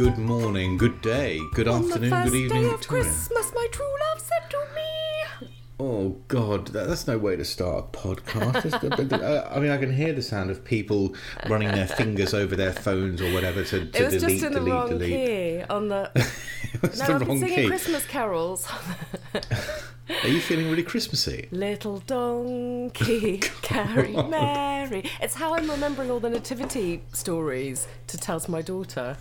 good morning, good day, good On the afternoon, good evening, day of Victoria. Christmas, my true love said to me. Oh God, that, that's no way to start a podcast. I mean, I can hear the sound of people running their fingers over their phones or whatever to, to It was delete, just in the delete, wrong delete. key on the. It's no, the I've been singing key. Christmas carols. Are you feeling really Christmassy? Little donkey, carry Mary. It's how I'm remembering all the nativity stories to tell to my daughter.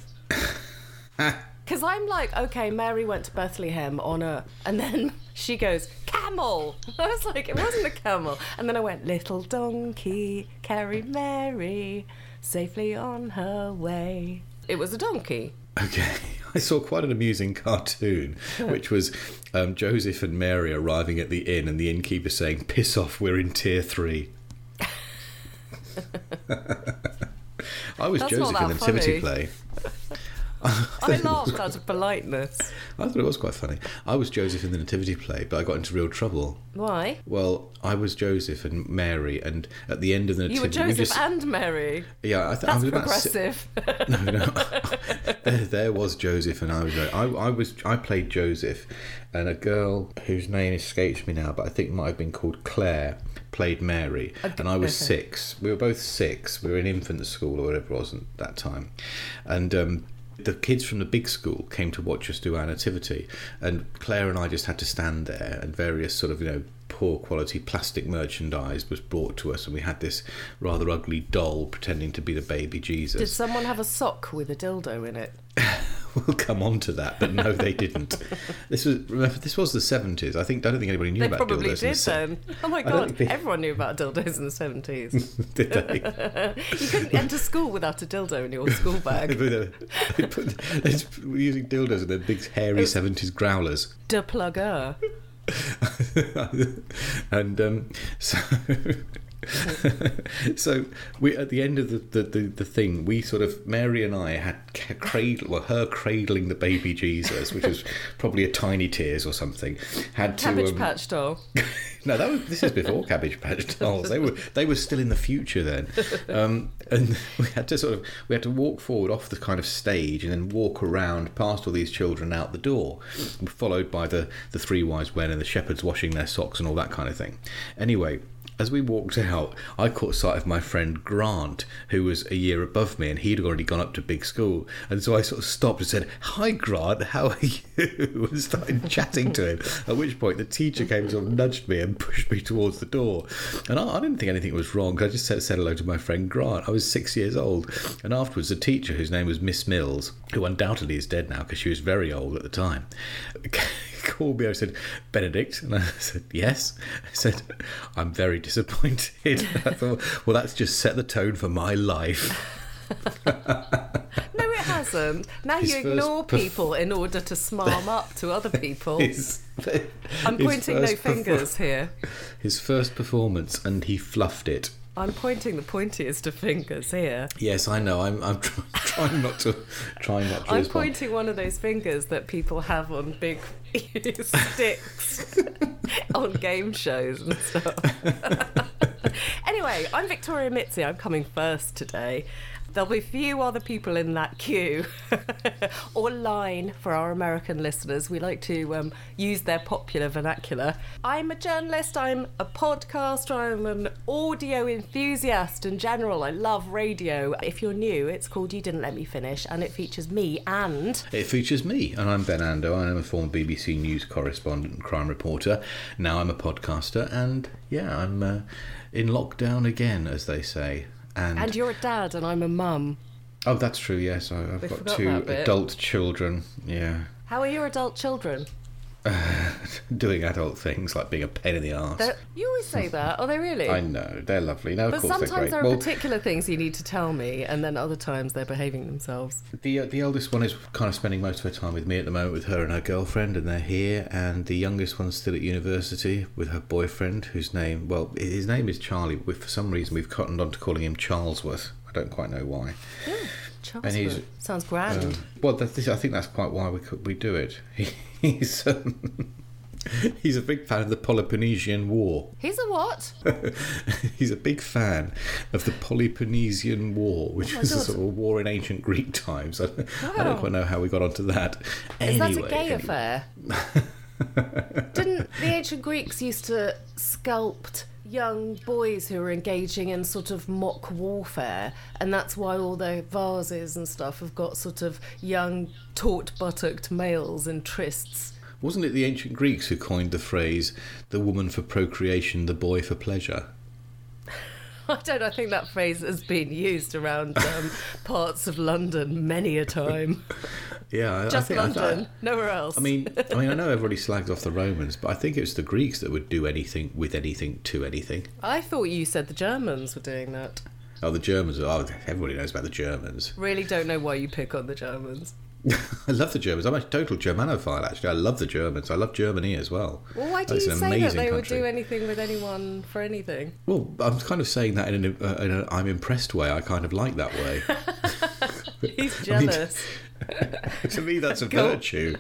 Because I'm like, okay, Mary went to Bethlehem on a. And then she goes, camel. I was like, it wasn't a camel. And then I went, little donkey, carry Mary safely on her way. It was a donkey. Okay, I saw quite an amusing cartoon, which was um, Joseph and Mary arriving at the inn, and the innkeeper saying, "Piss off, we're in tier three. I was That's Joseph in the nativity play. I laughed out of politeness. I thought it was quite funny. I was Joseph in the nativity play, but I got into real trouble. Why? Well, I was Joseph and Mary, and at the end of the Nativity, You were nativity, we Joseph just- and Mary. yeah, I, th- I That's was about si- no, no. there, there was Joseph, and I was. I, I was. I played Joseph, and a girl whose name escapes me now, but I think might have been called Claire, played Mary, and I was six. We were both six. We were in infant school or whatever it was at that time, and. Um, the kids from the big school came to watch us do our nativity, and Claire and I just had to stand there, and various sort of you know poor quality plastic merchandise was brought to us, and we had this rather ugly doll pretending to be the baby Jesus. Did someone have a sock with a dildo in it? We'll come on to that, but no, they didn't. This was remember this was the seventies. I think I don't think anybody knew They about probably dildos. in the did se- then. Oh my god, think everyone knew about dildos in the 70s. Did they? you couldn't enter school without a dildo in your school bag. they put- they were using dildos and their big hairy seventies growlers, De plugger. and um, so. so we at the end of the, the, the, the thing we sort of Mary and I had cradle well, her cradling the baby Jesus which was probably a tiny tears or something had to Cabbage um, Patch doll. No, that was this is before Cabbage Patch Dolls. They were they were still in the future then, um, and we had to sort of we had to walk forward off the kind of stage and then walk around past all these children out the door, followed by the the three wise men and the shepherds washing their socks and all that kind of thing. Anyway. As we walked out, I caught sight of my friend Grant, who was a year above me, and he'd already gone up to big school. And so I sort of stopped and said, "Hi, Grant, how are you?" and started chatting to him. At which point, the teacher came and sort of nudged me and pushed me towards the door. And I, I didn't think anything was wrong. I just said, said hello to my friend Grant. I was six years old, and afterwards, the teacher, whose name was Miss Mills, who undoubtedly is dead now because she was very old at the time. Called me. I said, Benedict, and I said, yes. I said, I'm very disappointed. I thought, well, that's just set the tone for my life. No, it hasn't. Now His you ignore perf- people in order to smarm up to other people. His, I'm pointing no first perfor- fingers here. His first performance, and he fluffed it. I'm pointing the pointiest of fingers here. Yes, I know. I'm, I'm try, trying not to, trying not to. I'm respond. pointing one of those fingers that people have on big sticks on game shows and stuff. anyway, I'm Victoria Mitzi. I'm coming first today. There'll be few other people in that queue or line for our American listeners. We like to um, use their popular vernacular. I'm a journalist, I'm a podcaster, I'm an audio enthusiast in general. I love radio. If you're new, it's called You Didn't Let Me Finish and it features me and It features me, and I'm Ben Ando. I am a former BBC News correspondent and crime reporter. Now I'm a podcaster, and yeah, I'm uh, in lockdown again, as they say. And, and you're a dad and I'm a mum. oh, that's true. Yes, I, I've We got two adult children. Yeah, How are your adult children? doing adult things like being a pain in the arse. They're- you always say that. Are they really? I know they're lovely. No, of but sometimes there are well, particular things you need to tell me, and then other times they're behaving themselves. The uh, the eldest one is kind of spending most of her time with me at the moment with her and her girlfriend, and they're here. And the youngest one's still at university with her boyfriend, whose name well his name is Charlie. We, for some reason, we've cottoned on to calling him Charlesworth. I don't quite know why. Charles he's- sounds grand. Um, well, that, this, I think that's quite why we could, we do it. he's um, He's a big fan of the Peloponnesian War. He's a what? He's a big fan of the Peloponnesian War, which Oh was a sort of a war in ancient Greek times. I, I don't quite know how we got onto that. Is that a Anyway, gay anyway. affair? Didn't the ancient Greeks used to sculpt young boys who were engaging in sort of mock warfare, and that's why all their vases and stuff have got sort of young, taut buttocked males in trysts. Wasn't it the ancient Greeks who coined the phrase "the woman for procreation, the boy for pleasure"? I don't. I think that phrase has been used around um, parts of London many a time. Yeah, I, I Just think I thought- London, nowhere else. I mean, I mean, I know everybody slags off the Romans, but I think it was the Greeks that would do anything with anything to anything. I thought you said the Germans were doing that. Oh, the Germans. Oh, everybody knows about the Germans. Really don't know why you pick on the Germans. I love the Germans. I'm a total Germanophile, actually. I love the Germans. I love Germany as well. Well, why do It's you say that they would do anything with anyone for anything? Well, I'm kind of saying that in, an, uh, in a I'm impressed way. I kind of like that way. He's I mean- jealous. to me, that's a Cool. virtue.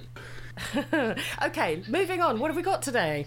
okay, moving on. What have we got today?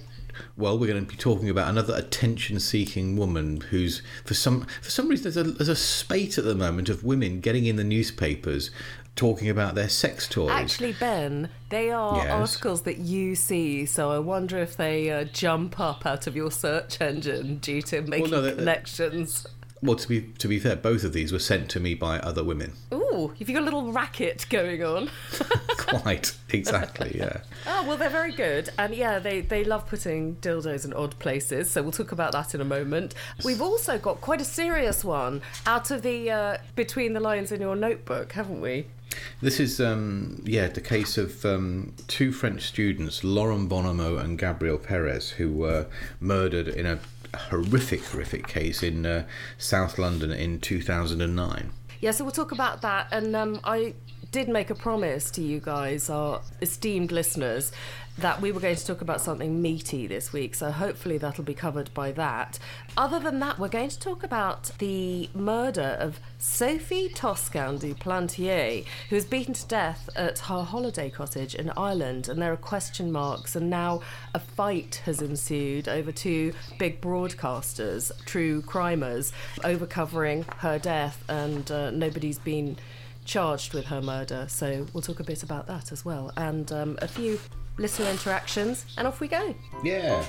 Well, we're going to be talking about another attention-seeking woman who's, for some for some reason, there's a, there's a spate at the moment of women getting in the newspapers talking about their sex toys. Actually, Ben, they are Yes. articles that you see, so I wonder if they uh, jump up out of your search engine due to making no, they- they- connections. Well, to be to be fair, both of these were sent to me by other women. Ooh, have you got a little racket going on? Quite exactly, yeah. Oh, well, they're very good. And yeah, they, they love putting dildos in odd places. So we'll talk about that in a moment. We've also got quite a serious one out of the uh, Between the Lines in Your Notebook, haven't we? This is, um, yeah, the case of um, two French students, Lauren Bonomo and Gabriel Perez, who were murdered in a horrific, horrific case in uh, South London in 2009. Yeah, so we'll talk about that. And um, I did make a promise to you guys, our esteemed listeners, that we were going to talk about something meaty this week. So hopefully that'll be covered by that. Other than that, we're going to talk about the murder of Sophie Toscan du Plantier, who was beaten to death at her holiday cottage in Ireland. And there are question marks, and now a fight has ensued over two big broadcasters, true crimers, over covering her death, and uh, nobody's been charged with her murder. So we'll talk a bit about that as well, and um, a few listener interactions, and off we go. Yeah.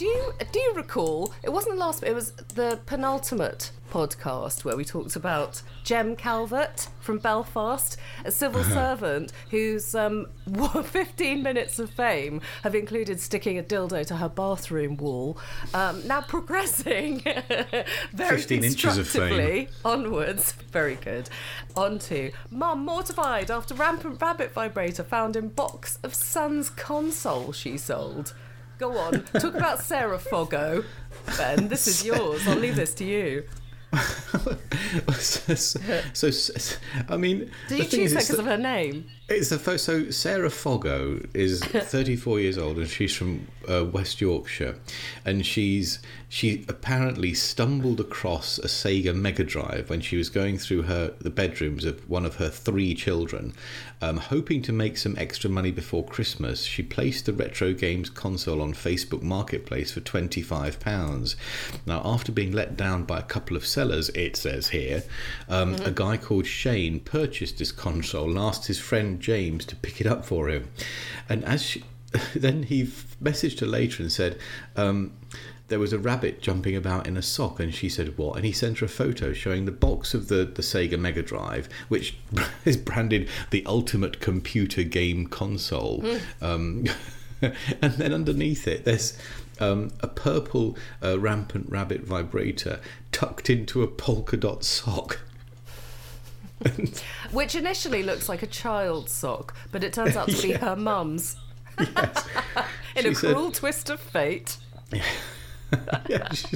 Do you do you recall? It wasn't the last, but it was the penultimate podcast where we talked about Jem Calvert from Belfast, a civil servant whose um, 15 minutes of fame have included sticking a dildo to her bathroom wall. Um, now progressing very 15 inches of fame. constructively onwards. Very good. On to Mum mortified after rampant rabbit vibrator found in box of son's console she sold. Go on. Talk about Sarah Foggo. Ben, this is yours. I'll leave this to you. so, so, so- I mean, Do you choose her because of her name? It's the first. So Sarah Foggo is 34 years old and she's from uh, West Yorkshire, and she's she apparently stumbled across a Sega Mega Drive when she was going through her the bedrooms of one of her three children, um, hoping to make some extra money before Christmas. She placed the retro games console on Facebook Marketplace for 25 pounds. Now, after being let down by a couple of sellers, it says here, um, a guy called Shane purchased this console and asked his friend James to pick it up for him. And as she, then he messaged her later and said, um, there was a rabbit jumping about in a sock, and she said, "What?" And he sent her a photo showing the box of the, the Sega Mega Drive, which is branded the ultimate computer game console. Um, and then underneath it, there's um, a purple uh, rampant rabbit vibrator tucked into a polka dot sock. Which initially looks like a child's sock, but it turns out to be Yeah. her mum's. In She a said- cruel twist of fate. yeah, she,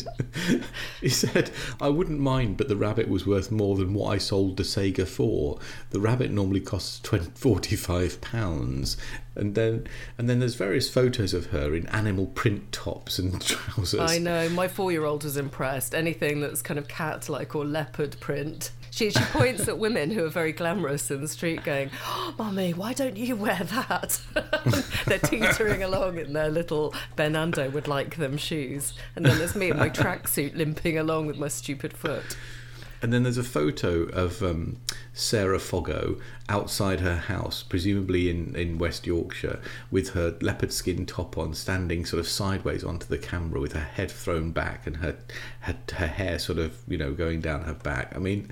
she said, I wouldn't mind, but the rabbit was worth more than what I sold the Sega for. The rabbit normally costs 20, 45 pounds. And then, and then there's various photos of her in animal print tops and trousers. I know, my four year old was impressed. Anything that's kind of cat like or leopard print. She she points at women who are very glamorous in the street, going, oh, "Mummy, why don't you wear that?" They're teetering along in their little Bernardo would like them shoes, and then there's me in my tracksuit limping along with my stupid foot. And then there's a photo of um, Sarah Foggo outside her house, presumably in, in West Yorkshire, with her leopard skin top on, standing sort of sideways onto the camera with her head thrown back and her, her, her hair sort of, you know, going down her back. I mean,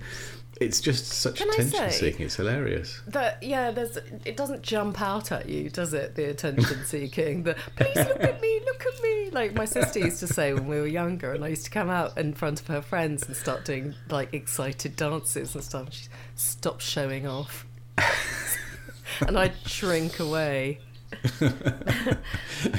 it's just such Can attention seeking. It's hilarious. That yeah, there's it doesn't jump out at you, does it? The attention seeking, the please look at me, look at me. Like my sister used to say when we were younger, and I used to come out in front of her friends and start doing like excited dances and stuff. She stopped showing off, and I'd shrink away.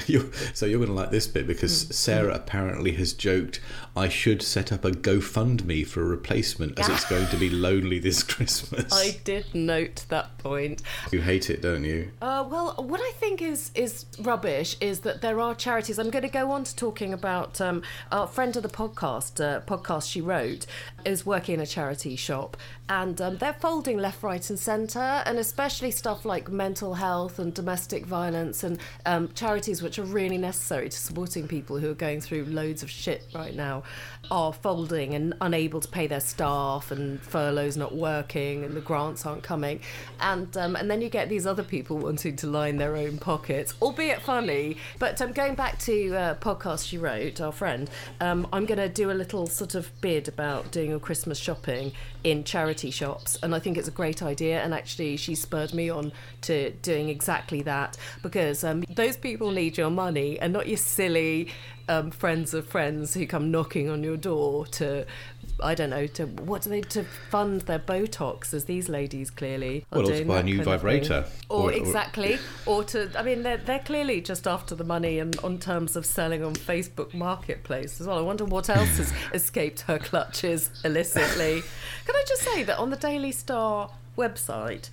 you're, so you're going to like this bit because Mm. Sarah apparently has joked, I should set up a GoFundMe for a replacement as it's going to be lonely this Christmas. I did note that point. You hate it, don't you? Uh, well, what I think is is rubbish is that there are charities. I'm going to go on to talking about um, our friend of the podcast, uh, podcast she wrote, is working in a charity shop, and um, they're folding left, right, and centre, and especially stuff like mental health and domestic violence, and um, charities which are really necessary to supporting people who are going through loads of shit right now, are folding and unable to pay their staff, and furloughs not working, and the grants aren't coming, and um, and then you get these other people wanting to line their own pockets, albeit funny. But um, going back to uh, podcast she wrote, our friend, um, I'm going to do a little sort of bid about doing your Christmas shopping in charity shops, and I think it's a great idea. And actually, she spurred me on to doing exactly that because um, those people need your money and not your silly um, friends of friends who come knocking on your door to. I don't know to what do they to fund their Botox as these ladies clearly are Well, or to buy a new kind of thing. vibrator. or, Or- or- exactly or to I mean they're they're clearly just after the money and on terms of selling on Facebook Marketplace as well. I wonder what else has escaped her clutches illicitly. Can I just say that on the Daily Star website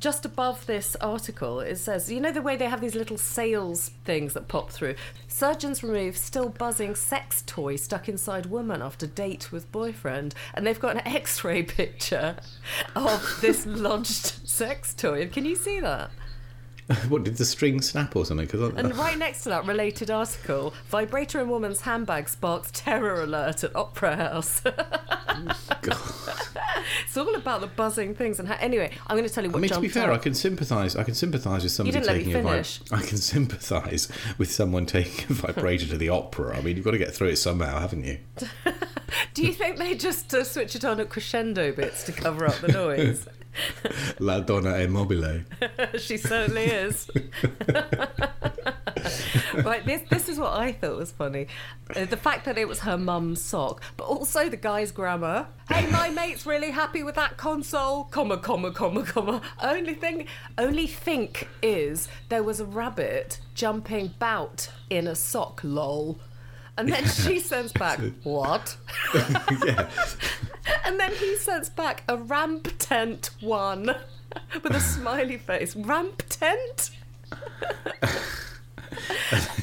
just above this article, it says, you know, the way they have these little sales things that pop through. Surgeons remove still buzzing sex toy stuck inside woman after date with boyfriend. And they've got an x ray picture of this lodged sex toy. Can you see that? what did the string snap or something? Because And right next to that related article, vibrator in woman's handbag sparks terror alert at Opera House. it's all about the buzzing things and how. Anyway, I'm going to tell you what I mean, to be fair, out. I can sympathise. I can sympathise with somebody didn't let me taking a vi- finish. I can sympathise with someone taking a vibrator to the opera. I mean, you've got to get through it somehow, haven't you? Do you think they just uh, switch it on at crescendo bits to cover up the noise? La donna è mobile. she certainly is. right, this this is what I thought was funny. Uh, the fact that it was her mum's sock, but also the guy's grammar. Hey, my mate's really happy with that console. Comma, comma, comma, comma. Only thing, only think is there was a rabbit jumping bout in a sock. Lol. And then she sends back, what? yeah. And then he sends back a ramp tent one with a smiley face. Ramp tent?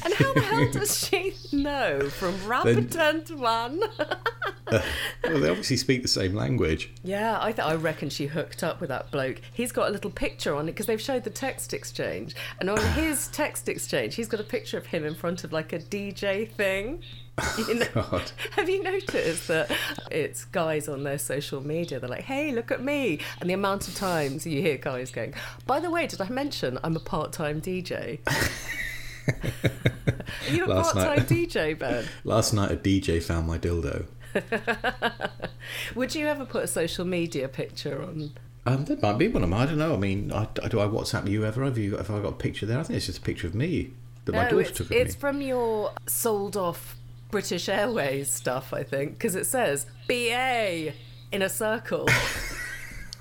and how the hell does she know from ramp Then- tent one? Well, they obviously speak the same language. yeah, I th- I reckon she hooked up with that bloke. He's got a little picture on it because they've showed the text exchange, and on his text exchange, he's got a picture of him in front of like a DJ thing. You know- God. Have you noticed that it's guys on their social media? They're like, "Hey, look at me!" And the amount of times you hear guys going, "By the way, did I mention I'm a part-time DJ?" Are you a part-time DJ, Ben? Last night, a DJ found my dildo. Would you ever put a social media picture on? Um, there might be one of them. I don't know. I mean, I, do I WhatsApp you ever? Have you? Have I got a picture there? I think it's just a picture of me that my No, daughter took of it's me. from your sold-off British Airways stuff, I think, because it says BA in a circle.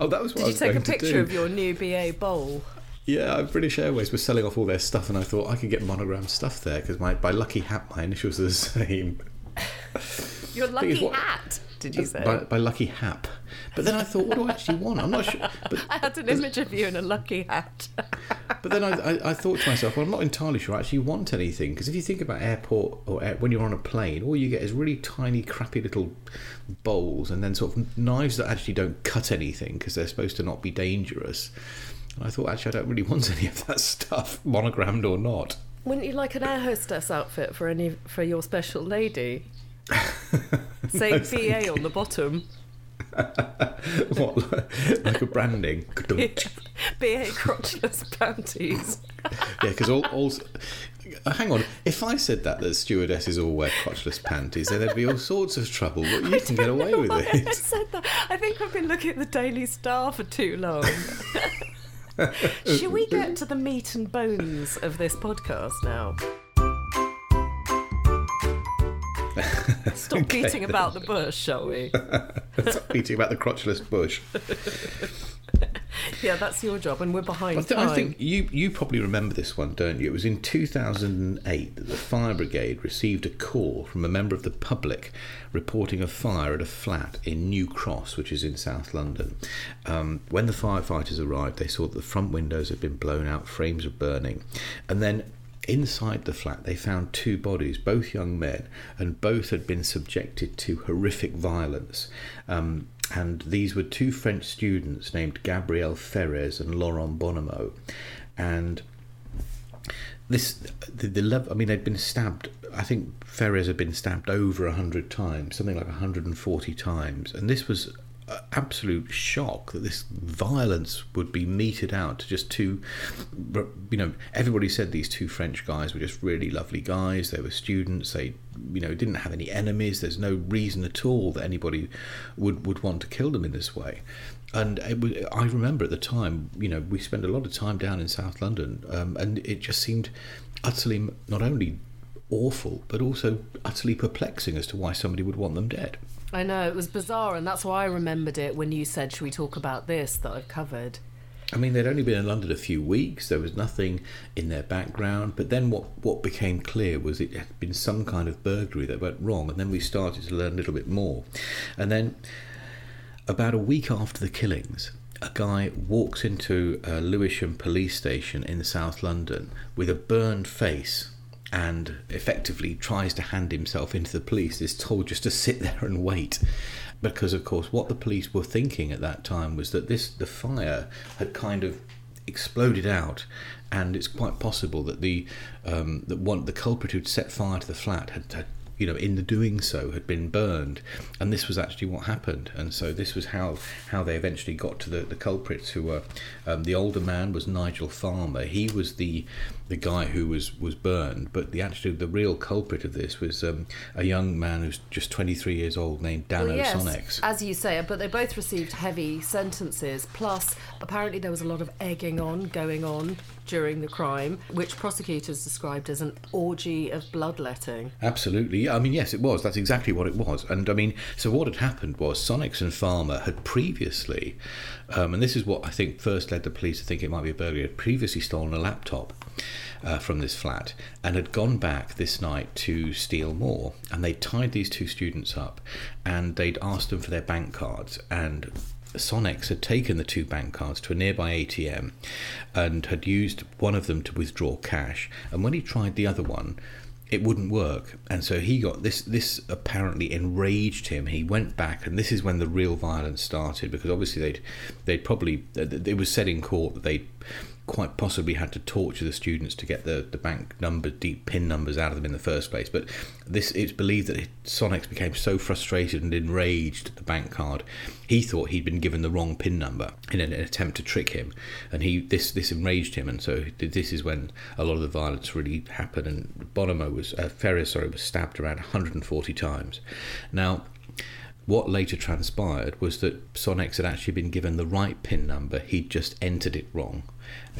oh, that was what Did I you take a picture of your new BA bowl? Yeah, British Airways were selling off all their stuff, and I thought I could get monogrammed stuff there because my by lucky hat my initials are the same. Your lucky what- hat, did you say? By, by lucky hap. But then I thought, what do I actually want? I'm not sure. But I had an image of you in a lucky hat. but then I, I, I thought to myself, well, I'm not entirely sure I actually want anything because if you think about airport or air, when you're on a plane, all you get is really tiny, crappy little bowls and then sort of knives that actually don't cut anything because they're supposed to not be dangerous. And I thought, actually, I don't really want any of that stuff, monogrammed or not. Wouldn't you like an air hostess outfit for any for your special lady? Say No, BA on the bottom. what, like a branding? BA crotchless panties. Yeah, because all, all. uh, Hang on. If I said that that stewardesses all wear crotchless panties, then there'd be all sorts of trouble. But you can get away with Why I said that. I think I've been looking at the Daily Star for too long. Should we get to the meat and bones of this podcast now? Stop Okay, beating then. about the bush, shall we? Stop beating about the crotchless bush. Yeah, that's your job, and we're behind th- time. I think you you probably remember this one, don't you? It was in 2008 that the fire brigade received a call from a member of the public reporting a fire at a flat in New Cross, which is in South London. Um, when the firefighters arrived, they saw that the front windows had been blown out, frames were burning, and then. Inside the flat, they found two bodies, both young men, and both had been subjected to horrific violence. Um, and these were two French students named Gabriel Ferez and Laurent Bonomo. And this, the, the level, I mean, they'd been stabbed. I think Ferez had been stabbed over a hundred times, something like 140 times, and this was absolute shock that this violence would be meted out to just two. You know, everybody said these two French guys were just really lovely guys. They were students. They, you know, didn't have any enemies. There's no reason at all that anybody would would want to kill them in this way. And was, I remember at the time, you know, we spent a lot of time down in South London, um, and it just seemed utterly not only awful, but also utterly perplexing as to why somebody would want them dead. I know, it was bizarre, and that's why I remembered it when you said, Should we talk about this that I've covered? I mean, they'd only been in London a few weeks. There was nothing in their background. But then what, what became clear was it had been some kind of burglary that went wrong. And then we started to learn a little bit more. And then about a week after the killings, a guy walks into a Lewisham police station in South London with a burned face and effectively tries to hand himself into the police is told just to sit there and wait. Because of course what the police were thinking at that time was that this the fire had kind of exploded out and it's quite possible that the um, that one the culprit who'd set fire to the flat had, had you know in the doing so had been burned. And this was actually what happened. And so this was how how they eventually got to the, the culprits who were um, the older man was Nigel Farmer. He was the the guy who was was burned but the actually the real culprit of this was um, a young man who's just 23 years old named Dan Well, yes, as you say, but they both received heavy sentences. Plus, apparently, there was a lot of egging on going on during the crime, which prosecutors described as an orgy of bloodletting. Absolutely. I mean, yes, it was. That's exactly what it was. And I mean, so what had happened was Sonnex and Farmer had previously, um, and this is what I think first led the police to think it might be a burglary, had previously stolen a laptop. Uh, from this flat and had gone back this night to steal more and they tied these two students up and they'd asked them for their bank cards and Sonnex had taken the two bank cards to a nearby ATM and had used one of them to withdraw cash. And when he tried the other one, it wouldn't work. And so he got this. This apparently enraged him. He went back, and this is when the real violence started because obviously they'd they'd probably it was said in court that they quite possibly had to torture the students to get the, the bank number deep pin numbers out of them in the first place. But this it's believed that Sonnex became so frustrated and enraged at the bank card he thought he'd been given the wrong pin number in an attempt to trick him. And he this this enraged him. And so this is when a lot of the violence really happened. And Bonomo was uh, sorry was stabbed around 140 times. Now what later transpired was that Sonnex had actually been given the right pin number. He'd just entered it wrong,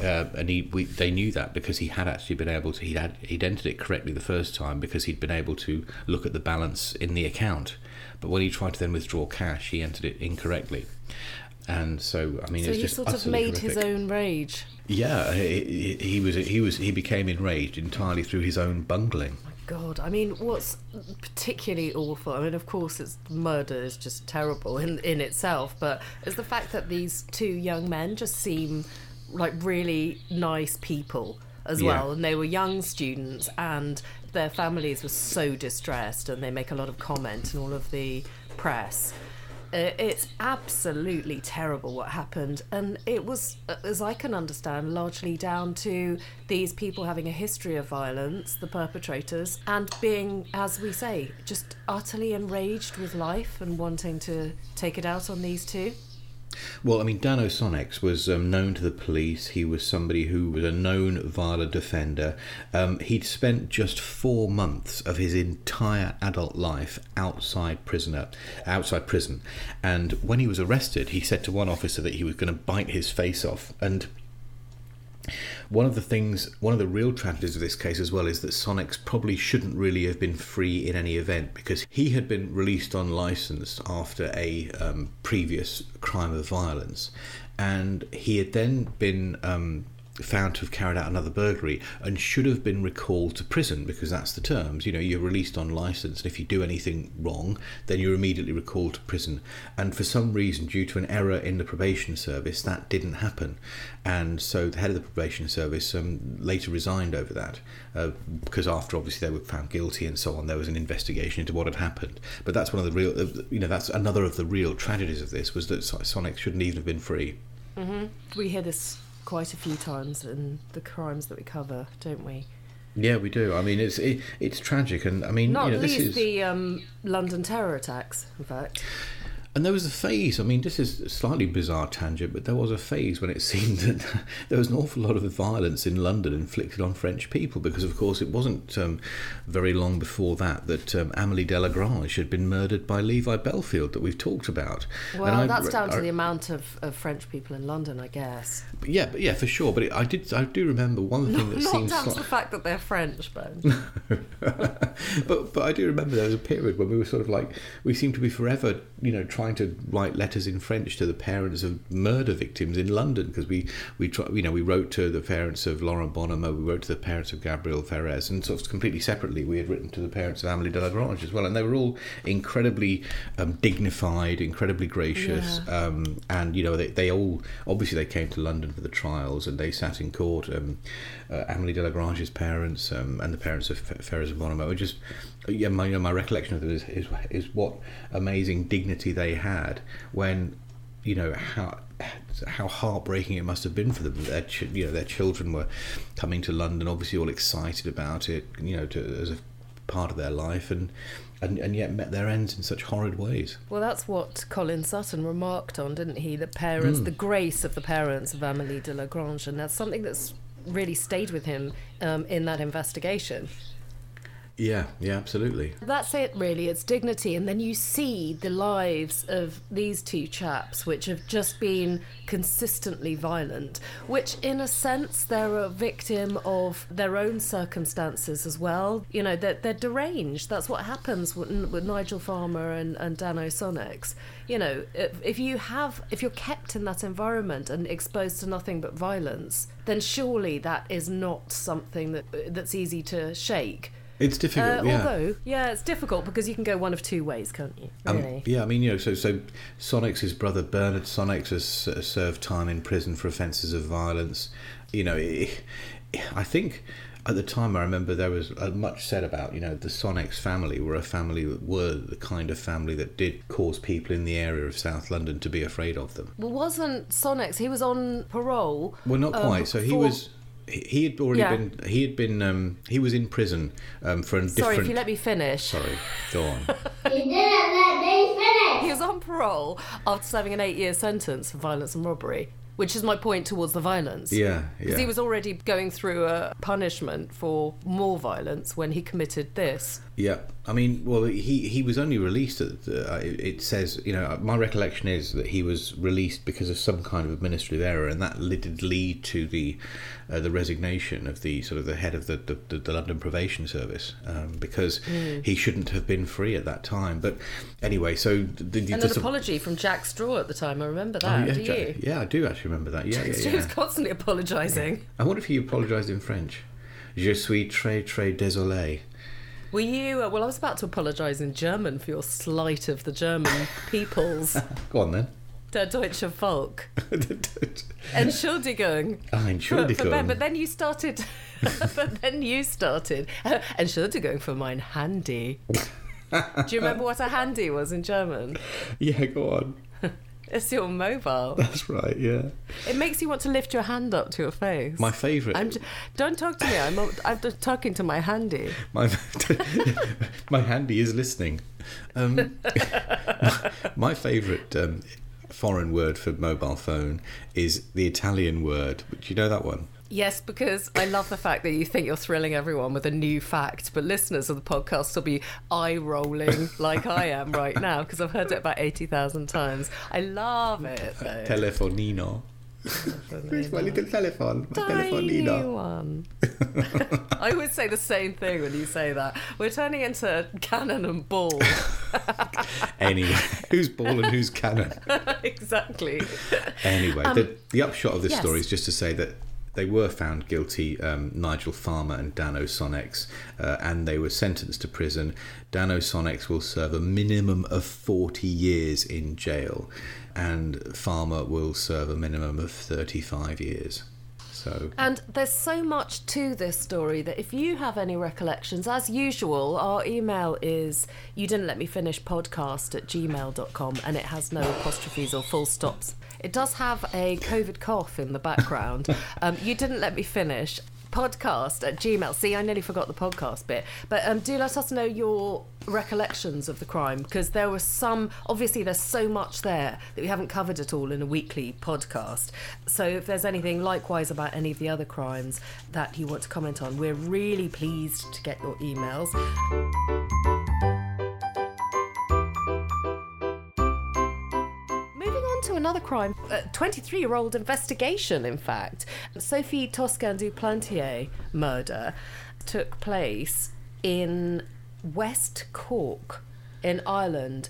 uh, and he we, they knew that because he had actually been able to. He'd had, he'd entered it correctly the first time because he'd been able to look at the balance in the account. But when he tried to then withdraw cash, he entered it incorrectly. And so, I mean, So it's he just sort of made horrific. his own rage. Yeah, he, he he was he was he became enraged entirely through his own bungling. God, I mean, what's particularly awful? I mean, of course, it's murder is just terrible in in itself, but it's the fact that these two young men just seem like really nice people as Yeah. well, and they were young students, and their families were so distressed, and they make a lot of comment in all of the press. Uh, It's absolutely terrible what happened, and it was, uh, as I can understand, largely down to these people having a history of violence, the perpetrators, and being, as we say, just utterly enraged with life and wanting to take it out on these two. Well, I mean, Dano Sonnex was um, known to the police. He was somebody who was a known violent offender. Um, he'd spent just four months of his entire adult life outside prisoner, outside prison, and when he was arrested, he said to one officer that he was going to bite his face off. And one of the things, one of the real tragedies of this case as well is that Sonnex probably shouldn't really have been free in any event because he had been released on license after a um, previous crime of violence, and he had then been. Um, found to have carried out another burglary and should have been recalled to prison because that's the terms. You know, you're released on license, and if you do anything wrong, then you're immediately recalled to prison. And for some reason, due to an error in the probation service, that didn't happen. And so the head of the probation service um, later resigned over that uh, because after obviously they were found guilty and so on, there was an investigation into what had happened. But that's one of the real, uh, you know, that's another of the real tragedies of this was that Sonnex shouldn't even have been free. We hear this quite a few times in the crimes that we cover, don't we? Yeah, we do. I mean, it's it, it's tragic, and I mean, Not you know, this least is the um, London terror attacks, in fact. And there was a phase, I mean, this is a slightly bizarre tangent, but there was a phase when it seemed that there was an awful lot of violence in London inflicted on French people because, of course, it wasn't um, very long before that that um, Amélie Delagrange had been murdered by Levi Bellfield that we've talked about. And Well, I- that's down to I- the amount of, of French people in London, I guess. Yeah, but yeah, for sure. But it, I did, I do remember one thing that Not seems down to the fact that they're French, Ben. but but I do remember there was a period when we were sort of like we seemed to be forever, you know, trying to write letters in French to the parents of murder victims in London because we we try, you know we wrote to the parents of Laurent Bonomo, we wrote to the parents of Gabriel Ferez, and sort of completely separately we had written to the parents of Amélie Delagrange as well, and they were all incredibly um, dignified, incredibly gracious, Yeah. um, and you know they, they all obviously they came to London for the trials and they sat in court. Um, uh, Amélie Delagrange's parents um, and the parents of Fe- Ferez and Bonomo were just yeah my you know, my recollection of them is is what amazing dignity they had when you know how how heartbreaking it must have been for them. Their ch- you know their children were coming to London, obviously all excited about it, you know, to, as a part of their life, and, and and yet met their ends in such horrid ways. Well, that's what Colin Sutton remarked on, didn't he? The parents, the grace of the parents of Amélie Delagrange, and that's something that's really stayed with him um, in that investigation. Yeah, yeah, absolutely. That's it, really. It's dignity, and then you see the lives of these two chaps, which have just been consistently violent. Which, in a sense, they're a victim of their own circumstances as well. You know, they're, they're deranged. That's what happens with, with Nigel Farmer and, and Dano Sonnex. You know, if, if you have, if you're kept in that environment and exposed to nothing but violence, then surely that is not something that that's easy to shake. It's difficult. Uh, yeah. Although, yeah, it's difficult because you can go one of two ways, can't you? Um, Really? yeah, I mean, you know, so so Sonnex's brother Bernard Sonnex has uh, served time in prison for offences of violence. You know, it, I think at the time I remember there was uh, much said about you know the Sonnex family were a family that were the kind of family that did cause people in the area of South London to be afraid of them. well, wasn't Sonnex? He was on parole. Well, not um, quite. So he for- was. He he had already Yeah. been. He had been. Um, he was in prison um, for a different. Sorry, if you let me finish. Sorry, go on. You didn't let me finish. He was on parole after serving an eight-year sentence for violence and robbery, which is my point towards the violence. Yeah, yeah. Because he was already going through a punishment for more violence when he committed this. Yeah, I mean, well, he he was only released. At the, uh, it it says, you know, my recollection is that he was released because of some kind of administrative error, and that did lead to the uh, the resignation of the sort of the head of the the, the, the London Probation Service um, because Mm. he shouldn't have been free at that time. But anyway, so the, the, And an apology from Jack Straw at the time. I remember Oh, that. yeah, do Ja- you? yeah, I do actually remember that. Yeah, yeah, He was yeah. constantly apologising. I wonder if he apologised in French. Je suis très très désolé. Were you? Uh, well, I was about to apologise in German for your slight of the German peoples. Go on then. Der Deutsche Volk. Entschuldigung. Ah, For- for Entschuldigung. Ben, but then you started. but then you started. Uh, Entschuldigung for mein Handy. Do you remember what a handy was in German? yeah, go on. It's your mobile. That's right. Yeah. It makes you want to lift your hand up to your face. My favourite. I'm j- don't talk to me. I'm, I'm just talking to my handy. My my handy is listening. Um, my, my favourite um, foreign word for mobile phone is the Italian word. Do you know that one? Yes, because I love the fact that you think you're thrilling everyone with a new fact, but listeners of the podcast will be eye rolling like I am right now because I've heard it about 80,000 times. I love it though. Telefonino. Where's my little telephone? My Tiny telefonino. one. I always say the same thing when you say that. We're turning into cannon and ball. Anyway, who's ball and who's cannon? exactly. Anyway, the, the upshot of this Um, yes. story is just to say that they were found guilty, um, Nigel Farmer and Dano Sonnex, uh, and they were sentenced to prison. Dano Sonnex will serve a minimum of 40 years in jail, and Farmer will serve a minimum of 35 years. So, And there's so much to this story that if you have any recollections, as usual, our email is you didn't let me finish podcast at gmail.com and it has no apostrophes or full stops. It does have a COVID cough in the background. um, you didn't let me finish podcast at gmail. See i nearly forgot the podcast bit. But um, do let us know your recollections of the crime because there were some obviously there's so much there that we haven't covered at all in a weekly podcast. So if there's anything likewise about any of the other crimes that you want to comment on we're really pleased to get your emails another crime, a 23 year old investigation, in fact. Sophie Toscan du Plantier murder took place in West Cork in Ireland.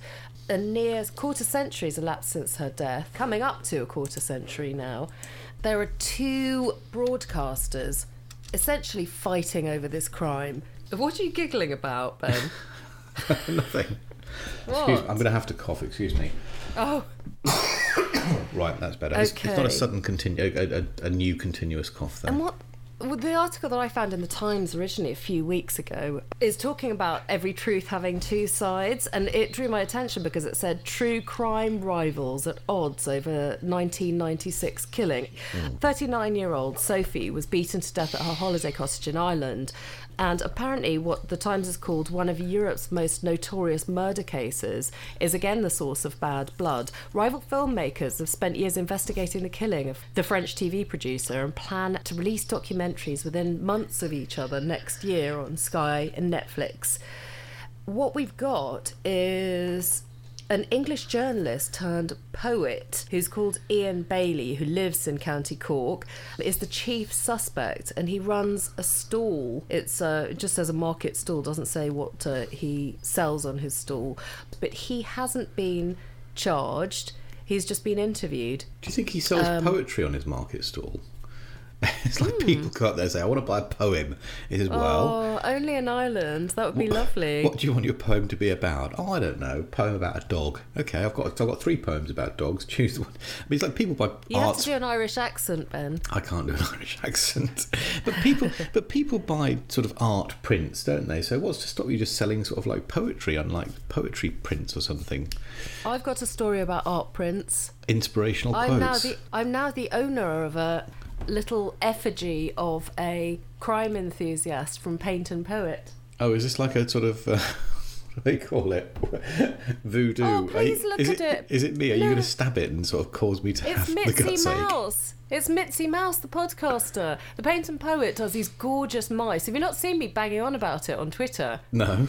A near quarter century has elapsed since her death, coming up to a quarter century now. There are two broadcasters essentially fighting over this crime. What are you giggling about, Ben? nothing. What? Excuse, I'm going to have to cough, excuse me. Oh, Right, that's better. It's, it's not a sudden, continu- a, a, a new continuous cough, though. And what well, the article that I found in the Times originally a few weeks ago is talking about every truth having two sides, and it drew my attention because it said true crime rivals at odds over 1996 killing. Hmm. 39 year old Sophie was beaten to death at her holiday cottage in Ireland. And apparently, what the Times has called one of Europe's most notorious murder cases is again the source of bad blood. Rival filmmakers have spent years investigating the killing of the French TV producer and plan to release documentaries within months of each other next year on Sky and Netflix. What we've got is an English journalist turned poet who's called Ian Bailey, who lives in County Cork, is the chief suspect, and he runs a stall. It's uh, it just says a market stall, doesn't say what uh, he sells on his stall, but he hasn't been charged. He's just been interviewed. Do you think he sells Um, poetry on his market stall? It's like hmm. people go up there and say, I want to buy a poem. He says, Well, oh, only in Ireland. That would be lovely. what do you want your poem to be about? Oh, I don't know. Poem about a dog. Okay, I've got I've got three poems about dogs. Choose the one. I mean, it's like people buy You have art. to do an Irish accent, Ben. I can't do an Irish accent, but people, but people buy sort of art prints, don't they? So what's to stop you just selling sort of like poetry, unlike poetry prints or something? I've got a story about art prints. Inspirational I'm now the I'm now the owner of a little effigy of a crime enthusiast from Paint and Poet. Oh, is this like a sort of uh, what do they call it? Voodoo. Oh, you- please look is at it. Is it me? Are you going to stab it and sort of cause me to It's have the Mitzi guts ache? Mouse. It's Mitzi Mouse, the podcaster. The Paint and Poet does these gorgeous mice. Have you not seen me banging on about it on Twitter? No.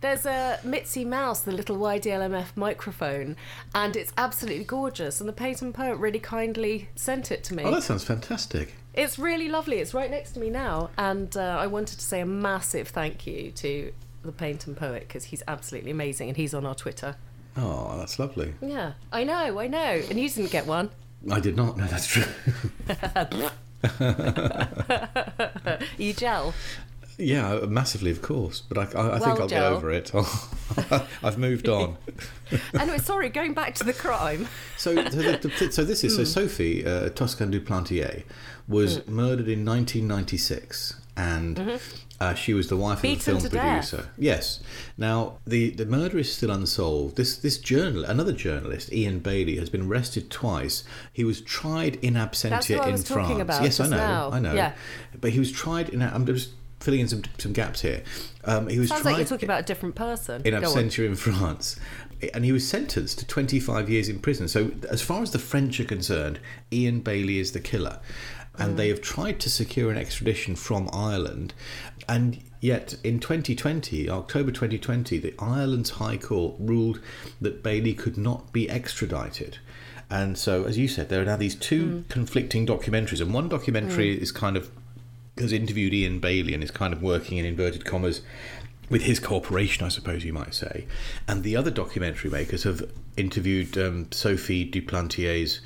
There's a Mitzi Mouse, the little YDLMF microphone, and it's absolutely gorgeous. And the Paint and Poet really kindly sent it to me. Oh, that sounds fantastic. It's really lovely. It's right next to me now, and uh, I wanted to say a massive thank you to the Paint and Poet because he's absolutely amazing, and he's on our Twitter. Oh, that's lovely. Yeah, I know, I know, and you didn't get one. I did not No, that's true. you gel. Yeah, massively, of course. But I, I, I think Well, I'll get over it. I've moved on. anyway, sorry, going back to the crime. So, so, the, so this is Hmm. so Sophie uh, Toscan du Plantier was murdered in 1996, and uh, she was the wife Mm-hmm. Beaten of a film to death. producer. Yes. Now the the murder is still unsolved. This this journal another journalist Ian Bailey has been arrested twice. He was tried in absentia That's what I in was talking France. about yes, I know, now. I know. Yeah. But he was tried in. I'm just filling in some some gaps here. Um, he was Sounds tried like you're talking about a different person. in absentia in France. And he was sentenced to 25 years in prison. So, as far as the French are concerned, Ian Bailey is the killer. And they have tried to secure an extradition from Ireland. And yet, in 2020, October 2020, the Ireland's High Court ruled that Bailey could not be extradited. And so, as you said, there are now these two conflicting documentaries. And one documentary is kind of has interviewed Ian Bailey and is kind of working in inverted commas with his corporation, I suppose you might say. And the other documentary makers have interviewed um, Sophie du Plantier's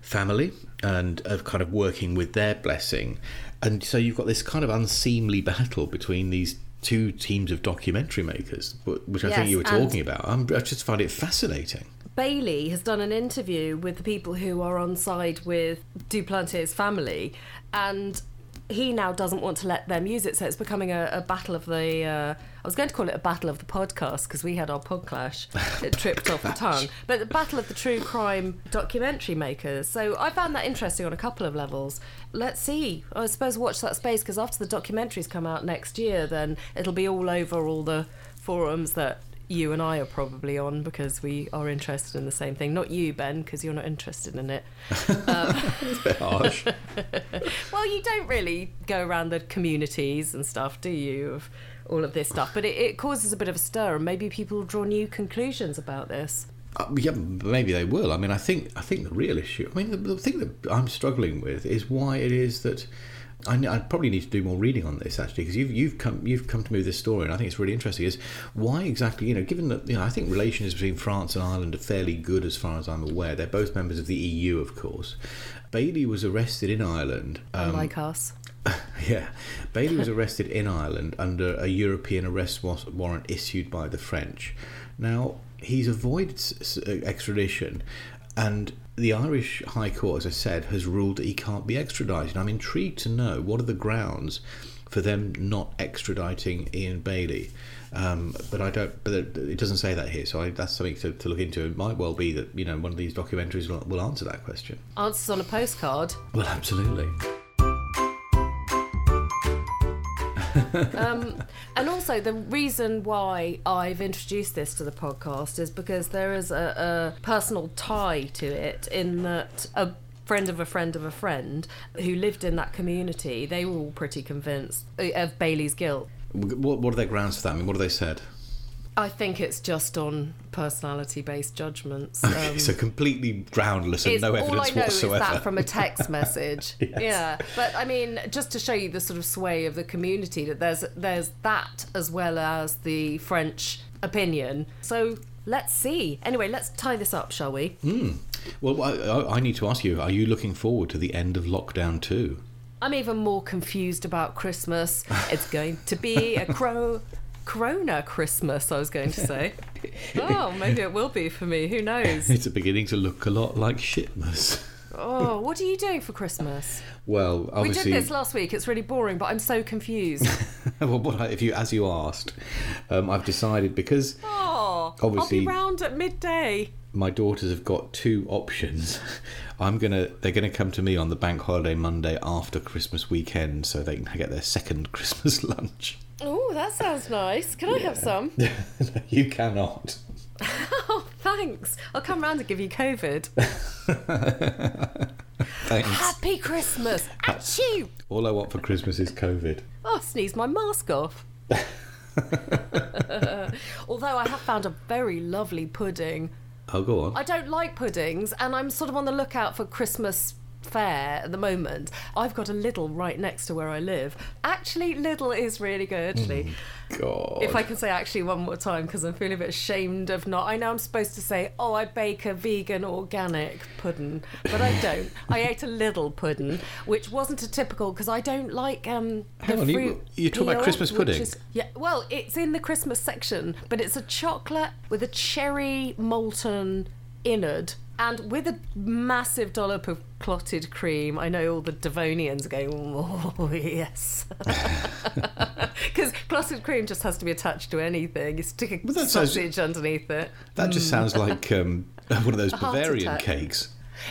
family and of kind of working with their blessing. And so you've got this kind of unseemly battle between these two teams of documentary makers, which I think you were talking about. I'm, I just find it fascinating. Bailey has done an interview with the people who are on side with du Plantier's family, and he now doesn't want to let them use it. So it's becoming a, a battle of the. Uh, I was going to call it a battle of the podcast because we had our pod clash. It tripped off the tongue, but the battle of the true crime documentary makers. So I found that interesting on a couple of levels. Let's see. I suppose watch that space because after the documentaries come out next year, then it'll be all over all the forums that you and I are probably on because we are interested in the same thing. Not you, Ben, because you're not interested in it. It's a bit harsh. Well, you don't really go around the communities and stuff, do you, of all of this stuff? But it, it causes a bit of a stir, and maybe people draw new conclusions about this. Uh, yeah, maybe they will. I mean, I think I think the real issue. I mean, the, the thing that I'm struggling with is why it is that I, I probably need to do more reading on this actually because you've you've come you've come to me with this story and I think it's really interesting. Is why exactly you know given that you know I think relations between France and Ireland are fairly good as far as I'm aware. They're both members of the EU, of course. Bailey was arrested in Ireland. um, Unlike us. yeah, Bailey was arrested in Ireland under a European arrest warrant issued by the French. Now he's avoided extradition, and the Irish High Court, as I said, has ruled that he can't be extradited. I'm intrigued to know what are the grounds for them not extraditing Ian Bailey. Um, but I don't. But it doesn't say that here, so I, that's something to, to look into. It might well be that you know one of these documentaries will, will answer that question. Answers on a postcard. Well, absolutely. Um, and also, the reason why I've introduced this to the podcast is because there is a, a personal tie to it in that a friend of a friend of a friend who lived in that community, they were all pretty convinced of Bailey's guilt. What, what are their grounds for that? I mean, what have they said? I think it's just on personality based judgments. Um, so completely groundless and no all I evidence know whatsoever. is that from a text message. Yes. Yeah, but I mean, just to show you the sort of sway of the community, that there's there's that as well as the French opinion. So let's see. Anyway, let's tie this up, shall we? well, I, I- I need to ask you: Are you looking forward to the end of lockdown too? I'm even more confused about Christmas. It's going to be a crow. Corona Christmas, I was going to say. Oh, maybe it will be for me. Who knows? It's beginning to look a lot like shitmas. Oh, what are you doing for Christmas? Well, We did this last week. It's really boring, but I'm so confused. well, what I, if you, as you asked, um, I've decided because Oh, Obviously- I'll be round at midday. my daughters have got two options. I'm gonna, they're gonna come to me on the bank holiday Monday after Christmas weekend, so they can get their second Christmas lunch. Oh, that sounds nice. Can I have some? you cannot. Oh, thanks. I'll come round and give you COVID. Thanks. Happy Christmas. Uh, At you. All I want for Christmas is COVID. Oh, sneeze my mask off. Although I have found a very lovely pudding. Oh, go on. I don't like puddings, and I'm sort of on the lookout for Christmas fair at the moment. I've got a Lidl right next to where I live. Actually, Lidl is really good. Actually, God. if I can say actually one more time because I'm feeling a bit ashamed of not. I know I'm supposed to say, oh, I bake a vegan organic pudding, but I don't. I ate a Lidl pudding, which wasn't a typical because I don't like um. the Hang on, you- fruit you're talking about Christmas pudding? is- yeah, well, it's in the Christmas section, but it's a chocolate with a cherry molten innard and with a massive dollop of clotted cream. I know all the Devonians are going, oh, yes. Because clotted cream just has to be attached to anything. You stick a Well, that sounds- sausage underneath it. that just sounds like um, one of those Bavarian cakes.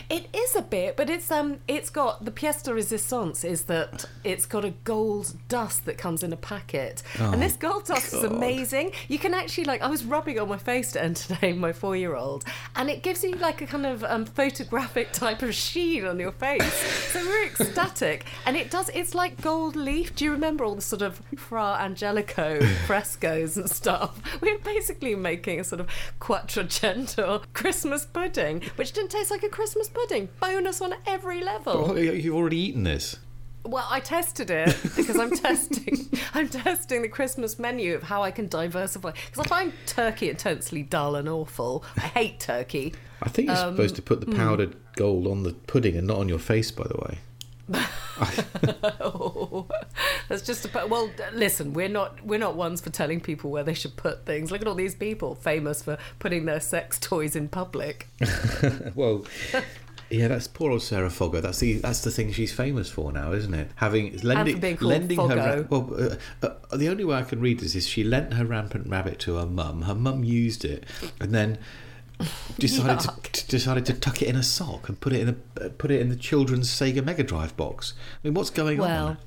It is a bit, but it's um, it's got the pièce de résistance is that it's got a gold dust that comes in a packet, and this gold dust is amazing. You can actually like I was rubbing it on my face to entertain my four-year-old, and it gives you like a kind of um, photographic type of sheen on your face. so we're ecstatic, and it does. It's like gold leaf. Do you remember all the sort of Fra Angelico frescoes and stuff? We're basically making a sort of quattrocento Christmas pudding, which didn't taste like a Christmas pudding. Bonus on every level. You've already eaten this. Well, I tested it because I'm testing. I'm testing the Christmas menu of how I can diversify. Because I find turkey intensely dull and awful. I hate turkey. I think you're Um, supposed to put the powdered gold on the pudding and not on your face, by the way. Oh, that's just a well. Listen, we're not we're not ones for telling people where they should put things. Look at all these people famous for putting their sex toys in public. well, yeah, that's poor old Sarah Foggo. That's the that's the thing she's famous for now, isn't it? Having lending lending her Foggo. well, uh, uh, the only way I can read this is she lent her rampant rabbit to her mum. Her mum used it, and then. Decided to, decided to tuck it in a sock and put it in a uh, put it in the children's Sega Mega Drive box. I mean, what's going Well,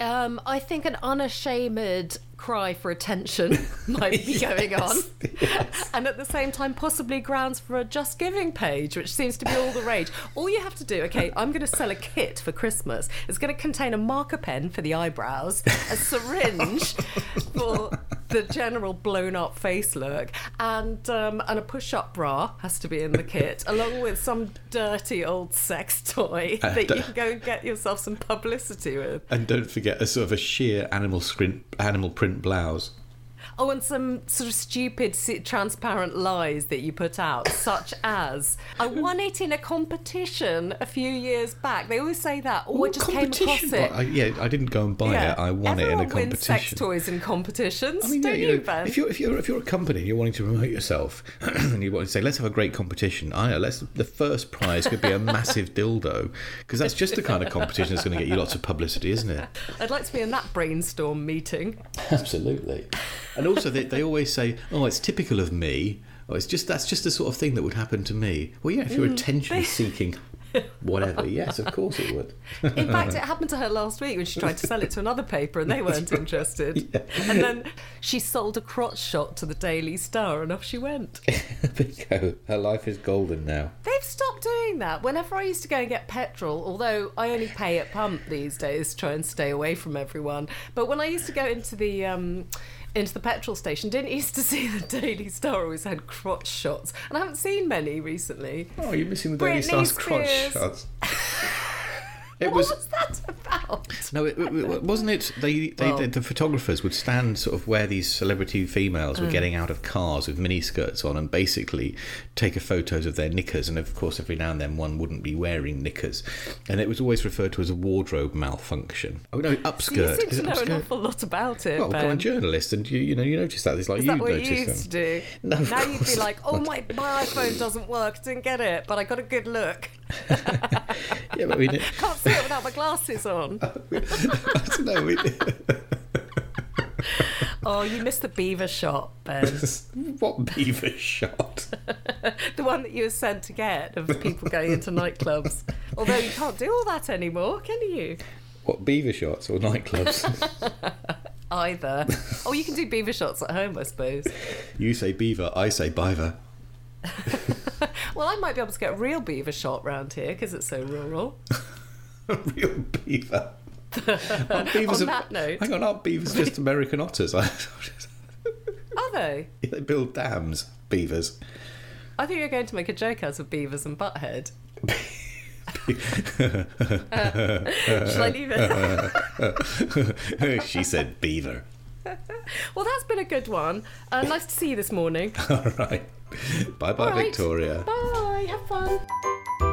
on? um, I think an unashamed cry for attention might be going on. And at the same time, possibly grounds for a Just Giving page, which seems to be all the rage. All you have to do, okay, I'm going to sell a kit for Christmas. It's going to contain a marker pen for the eyebrows, a syringe for the general blown up face look, and um, and a push up bra has to be in the kit, along with some dirty old sex toy Uh, that you can go and get yourself some publicity with. And don't forget a sort of a sheer animal screen, animal print blouse. Oh, and some sort of stupid, transparent lies that you put out, such as I won it in a competition a few years back. They always say that. Oh, I just came across it. Well, I, yeah, I didn't go and buy it. I won Everyone it in a competition. wins sex toys in competitions, I mean, don't yeah, you, you know, Ben? if you're if you're if you're a company, and you're wanting to promote yourself, and you want to say, let's have a great competition. I know, let's the first prize could be a massive dildo, because that's just the kind of competition that's going to get you lots of publicity, isn't it? I'd like to be in that brainstorm meeting. Absolutely. And also, they, they always say, "Oh, it's typical of me." Oh, it's just that's just the sort of thing that would happen to me. Well, yeah, if you're attention-seeking, whatever. Yes, of course it would. In fact, it happened to her last week when she tried to sell it to another paper and they weren't interested. And then she sold a crotch shot to the Daily Star and off she went. Bingo. Her life is golden now. They've stopped doing that. Whenever I used to go and get petrol, although I only pay at pump these days to try and stay away from everyone, but when I used to go into the um, into the petrol station, didn't used to see the Daily Star always had crotch shots, and I haven't seen many recently. Oh, you're missing the Daily Britney Star's crotch shots. It what was was that about? no, it, it- wasn't it? They, they, Well- the, the photographers would stand sort of where these celebrity females were mm. getting out of cars with mini skirts on, and basically take a photos of their knickers. And of course, every now and then one wouldn't be wearing knickers, and it was always referred to as a wardrobe malfunction. Oh no, upskirt! You seem to know an awful lot about it, Well, Ben. I'm a journalist, and you, you know, you notice that. It's like Is you that what notice you used to do? No, now you'd be like, oh, my, my iPhone doesn't work. Didn't get it, but I got a good look. Yeah, but mean, it, Can't see it without my glasses on. no, we, Oh, you missed the beaver shot, Ben. what beaver shot? the one that you were sent to get of people going into nightclubs. Although you can't do all that anymore, can you? What beaver shots or nightclubs? Either. Oh, you can do beaver shots at home, I suppose. you say beaver, I say biver. Well, I might be able to get a real beaver shot round here because it's so rural. A real beaver. Beavers On that note- hang on, aren't beavers just American otters? Are they? they build dams, beavers. I think you're going to make a joke out of beavers and butthead. Shall I leave it? she said beaver. well, that's been a good one. Uh, nice to see you this morning. All right bye bye, right. Victoria. Bye. Have fun.